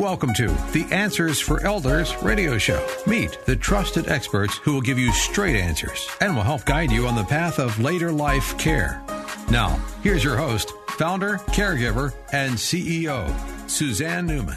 Welcome to the Answers for Elders radio show. Meet the trusted experts who will give you straight answers and will help guide you on the path of later life care. Now, here's your host, founder, caregiver, and CEO, Suzanne Newman.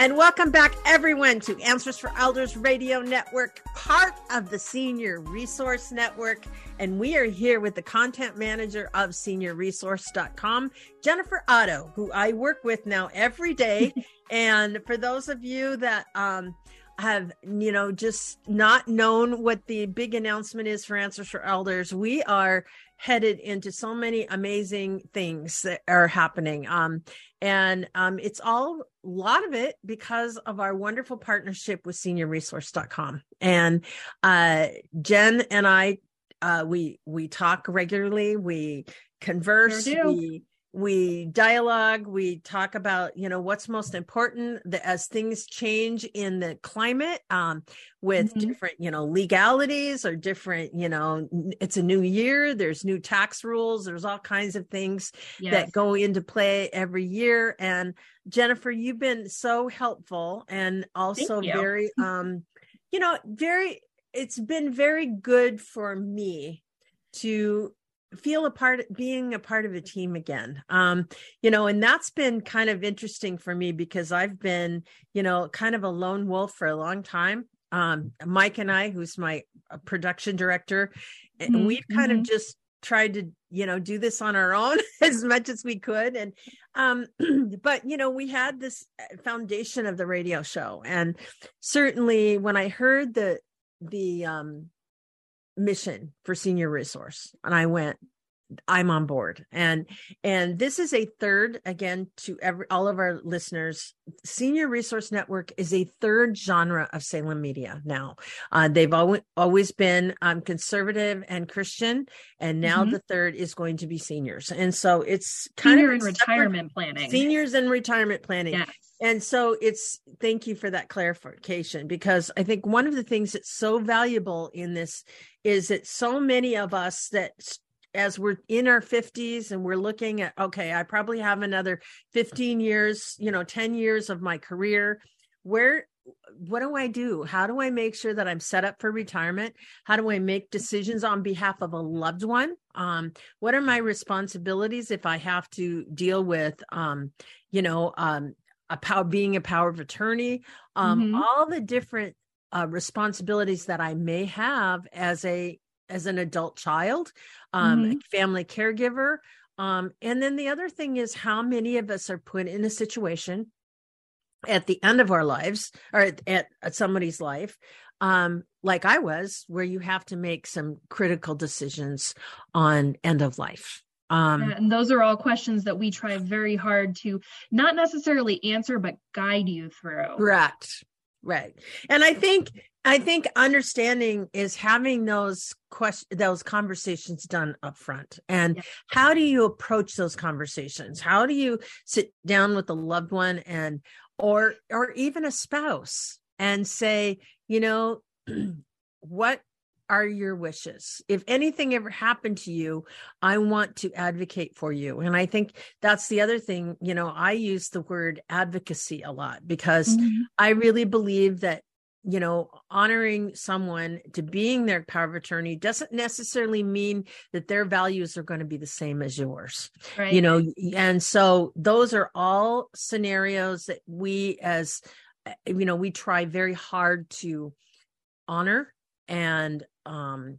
And welcome back, everyone, to Answers for Elders Radio Network, part of the Senior Resource Network. And we are here with the content manager of seniorresource.com, Jennifer Otto, who I work with now every day. and for those of you that um, have, you know, just not known what the big announcement is for Answers for Elders, we are headed into so many amazing things that are happening. Um, and um, it's all a lot of it because of our wonderful partnership with seniorresource.com. And uh, Jen and I, uh, we we talk regularly, we converse, Sure we we dialogue we talk about you know what's most important the, as things change in the climate um, with Mhm. different you know legalities or different you know it's a new year there's new tax rules there's all kinds of things Yes. that go into play every year and jennifer you've been so helpful and also very um you know very it's been very good for me to feel a part being a part of a team again. Um you know and that's been kind of interesting for me because i've been you know kind of a lone wolf for a long time. Um mike and i who's my uh, production director and Mhm, we've kind of mhm. just tried to you know do this on our own as much as we could. And um but you know we had this uh, foundation of the radio show. And certainly when i heard the the um mission for senior resource and i went i'm on board and and this is a third again to every all of our listeners senior resource network is a third genre of salem media now uh, they've always always been um, conservative and christian and now Mhm. the third is going to be seniors and so it's kind senior of in retirement planning. seniors and retirement planning Yes. And so it's thank you for that clarification because I think one of the things that's so valuable in this is that so many of us that as we're in our 50s and we're looking at okay, I probably have another 15 years, you know, 10 years of my career. Where what do I do? How do I make sure that I'm set up for retirement? How do I make decisions on behalf of a loved one? Um, what are my responsibilities if I have to deal with um, you know, um, a power being a power of attorney um Mhm. all the different uh responsibilities that i may have as a as an adult child um Mhm. a family caregiver um and then the other thing is how many of us are put in a situation at the end of our lives or at, at, at somebody's life um like i was where you have to make some critical decisions on end of life um and those are all questions that we try very hard to not necessarily answer, but guide you through. Correct. Right. And I think I think understanding is having those questions, those conversations done up front. And Yeah. how do you approach those conversations? How do you sit down with a loved one and or or even a spouse and say, you know, what are your wishes? If anything ever happened to you, I want to advocate for you. And I think that's the other thing, you know, I use the word advocacy a lot because Mhm. I really believe that, you know, honoring someone to being their power of attorney doesn't necessarily mean that their values are going to be the same as yours Right. you know and so those are all scenarios that we as uh, you know we try very hard to honor and um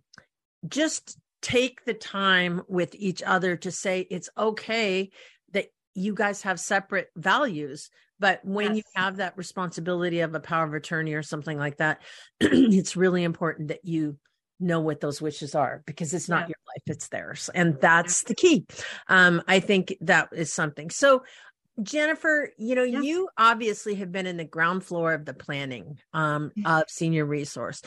just take the time with each other to say it's okay that you guys have separate values but when you have that responsibility of a power of attorney or something like that it's really important that you know what those wishes are because it's not Yeah. your life it's theirs and that's the key. Um i think that is something. So jennifer you know you obviously have been in the ground floor of the planning um of senior resource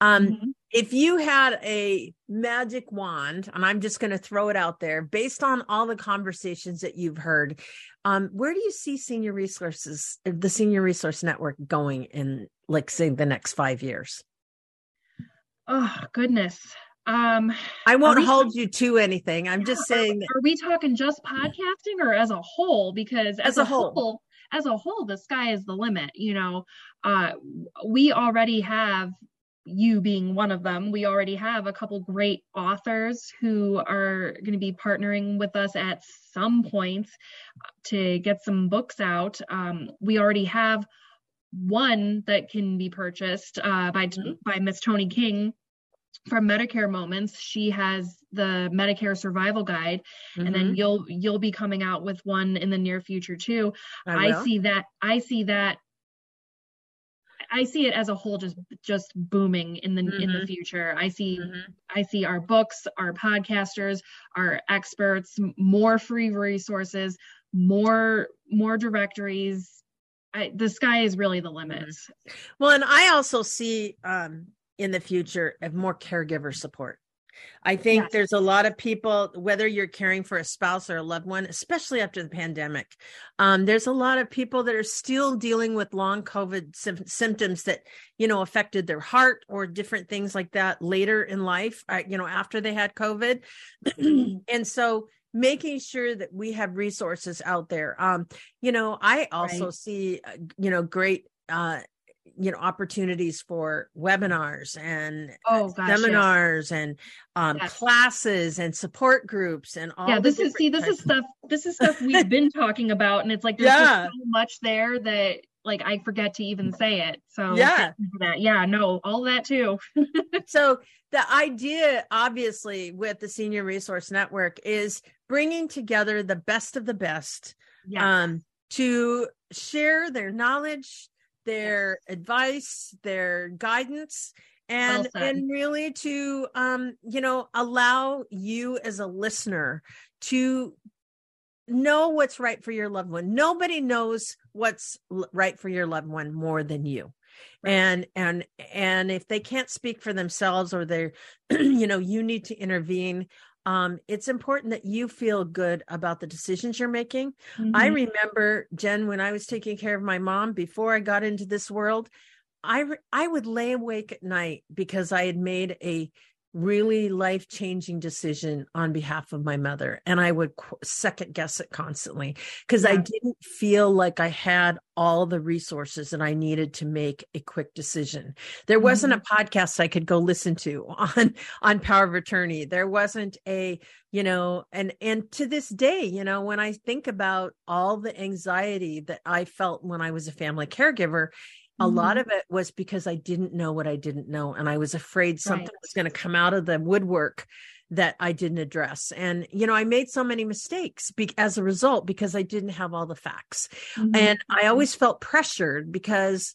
um Mhm. if you had a magic wand and i'm just going to throw it out there based on all the conversations that you've heard um where do you see senior resources the senior resource network going in like say the next five years Oh goodness. Um, I won't hold you to anything. I'm yeah, just saying. Are, are, we talking just podcasting or as a whole? Because as, as a, whole, whole, as a whole, the sky is the limit. You know, uh, we already have you being one of them. We already have a couple great authors who are going to be partnering with us at some points to get some books out. Um, we already have one that can be purchased uh, by mm-hmm. by Miss Tony King from Medicare Moments. She has the Medicare Survival Guide, mm-hmm. and then mm-hmm. you'll you'll be coming out with one in the near future too. I, I see that. I see that. I see it as a whole just just booming in the mm-hmm. in the mm-hmm. future. I see mm-hmm. I see our books, our podcasters, our experts, more free resources, more more directories. I, the sky is really the limit. Well, and I also see um, in the future of more caregiver support. I think yes. there's a lot of people, whether you're caring for a spouse or a loved one, especially after the pandemic, um, there's a lot of people that are still dealing with long COVID sim- symptoms that, you know, affected their heart or different things like that later in life, uh, you know, after they had COVID. and so making sure that we have resources out there. Um, you know, I also right. see, uh, you know, great uh, you know opportunities for webinars and oh, gosh, seminars yes. and um, yes. classes and support groups and all yeah this is see this is stuff this is stuff we've been talking about and it's like there's yeah. so much there that like I forget to even say it. So yeah, that yeah, no, all that too. so the idea, obviously, with the Senior Resource Network is bringing together the best of the best yes. um, to share their knowledge, their advice, their guidance, and well and really to um, you know allow you as a listener to know what's right for your loved one. Nobody knows what's right for your loved one more than you. Right. And and and if they can't speak for themselves or they're you know you need to intervene um, it's important that you feel good about the decisions you're making. Mm-hmm. I remember, Jen, when I was taking care of my mom before I got into this world, I re- I would lay awake at night because I had made a really life changing decision on behalf of my mother. And I would qu- second guess it constantly because yeah. I didn't feel like I had all the resources that I needed to make a quick decision. There wasn't mm-hmm. a podcast I could go listen to on, on power of attorney. There wasn't a, you know, and, and to this day, you know, when I think about all the anxiety that I felt when I was a family caregiver, a mm-hmm. lot of it was because I didn't know what I didn't know. And I was afraid something right. was going to come out of the woodwork that I didn't address. And, you know, I made so many mistakes be- as a result because I didn't have all the facts. Mm-hmm. And I always felt pressured because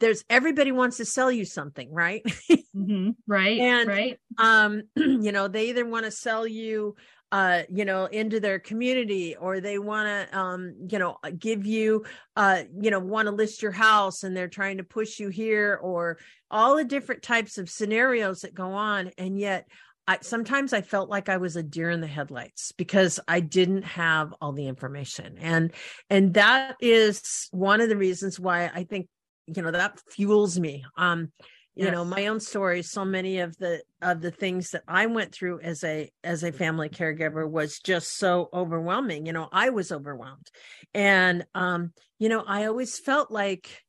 there's everybody wants to sell you something, right? mm-hmm. Right. And, right. Um, you know, they either want to sell you uh, you know, into their community, or they want to, um, you know, give you, uh, you know, want to list your house and they're trying to push you here, or all the different types of scenarios that go on. And yet, I, sometimes I felt like I was a deer in the headlights because I didn't have all the information. And, and that is one of the reasons why I think, you know, that fuels me. Um, you know my own story so many of the of the things that i went through as a as a family caregiver was just so overwhelming you know i was overwhelmed and um you know i always felt like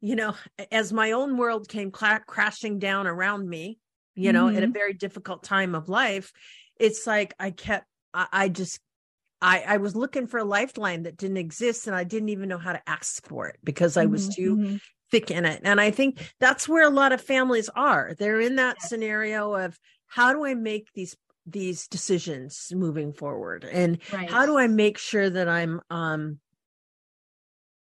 you know as my own world came cl- crashing down around me you know mm-hmm. at a mm-hmm. very difficult time of life it's like i kept I, I just I, I was looking for a lifeline that didn't exist and I didn't even know how to ask for it because I was too mm-hmm thick in it. And I think that's where a lot of families are. They're in that scenario of how do I make these these decisions moving forward and right. how do i make sure that i'm um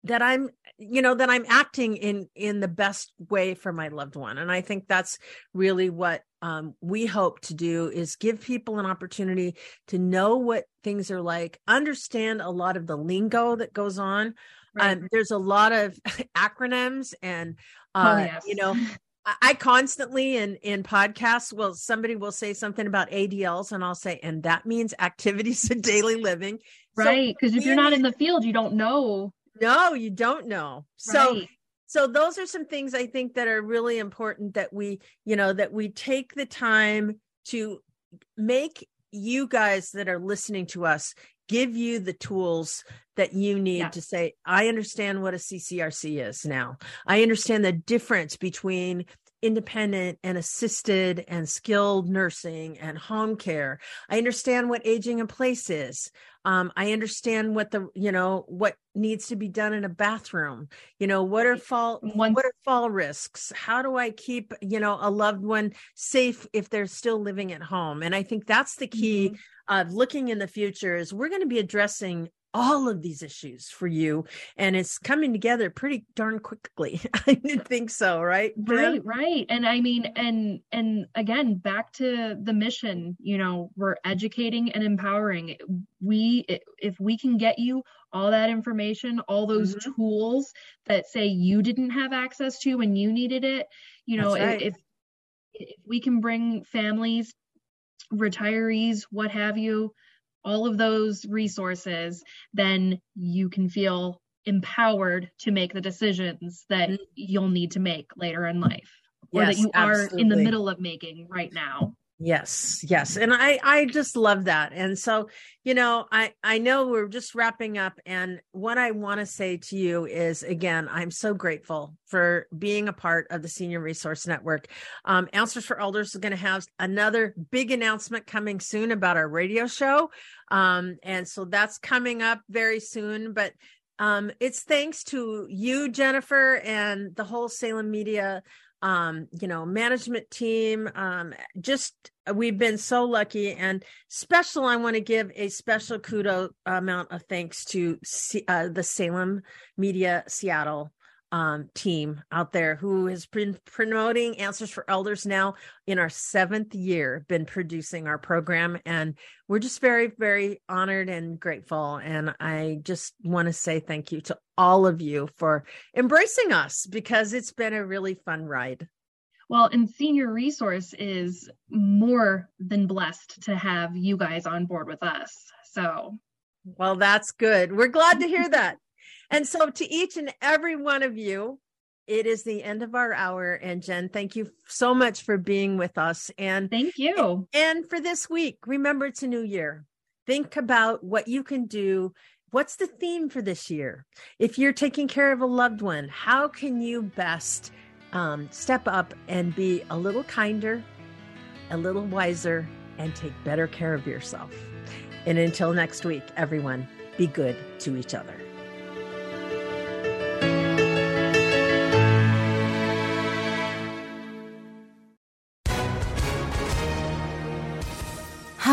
that i'm you know that i'm acting in in the best way for my loved one and i think that's really what um, we hope to do is give people an opportunity to know what things are like understand a lot of the lingo that goes on Right. Um, there's a lot of acronyms and oh, uh, oh, yes. you know I constantly in in podcasts will somebody will say something about ADLs and I'll say and that means activities of daily living. Right, because so, if you're not in the field, you don't know. No, you don't know. So right. so those are some things I think that are really important that we, you know, that we take the time to make you guys that are listening to us give you the tools that you need yeah. to say, I understand what a CCRC is now. I understand the difference between independent and assisted and skilled nursing and home care. I understand what aging in place is. Um, I understand what the you know what needs to be done in a bathroom. You know what are fall what are fall risks? How do I keep you know a loved one safe if they're still living at home? And I think that's the key mm-hmm. of looking in the future. Is we're going to be addressing all of these issues for you and it's coming together pretty darn quickly i didn't think so right right right and i mean and and again back to the mission you know we're educating and empowering we if we can get you all that information all those mm-hmm. tools that say you didn't have access to when you needed it you know right. if if we can bring families retirees what have you all of those resources, then you can feel empowered to make the decisions that mm-hmm. you'll need to make later in life or yes, that you absolutely. are in the middle of making right now. Yes, yes. And I I just love that. And so, you know, I I know we're just wrapping up and what I want to say to you is again, I'm so grateful for being a part of the Senior Resource Network. Um Answers for Elders is going to have another big announcement coming soon about our radio show. Um and so that's coming up very soon, but um it's thanks to you Jennifer and the whole Salem Media um, you know, management team. Um, just we've been so lucky and special. I want to give a special kudo amount of thanks to uh, the Salem Media Seattle um, team out there who has been promoting Answers for Elders now in our seventh year, been producing our program. And we're just very, very honored and grateful. And I just want to say thank you to all of you for embracing us because it's been a really fun ride. Well, and Senior Resource is more than blessed to have you guys on board with us. So, well, that's good. We're glad to hear that. And so, to each and every one of you, it is the end of our hour. And Jen, thank you so much for being with us. And thank you. And for this week, remember it's a new year. Think about what you can do. What's the theme for this year? If you're taking care of a loved one, how can you best um, step up and be a little kinder, a little wiser, and take better care of yourself? And until next week, everyone, be good to each other.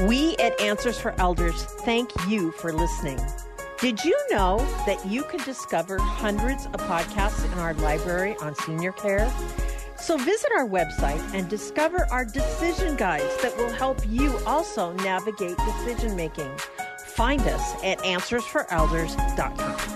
We at Answers for Elders thank you for listening. Did you know that you can discover hundreds of podcasts in our library on senior care? So visit our website and discover our decision guides that will help you also navigate decision making. Find us at answersforelders.com.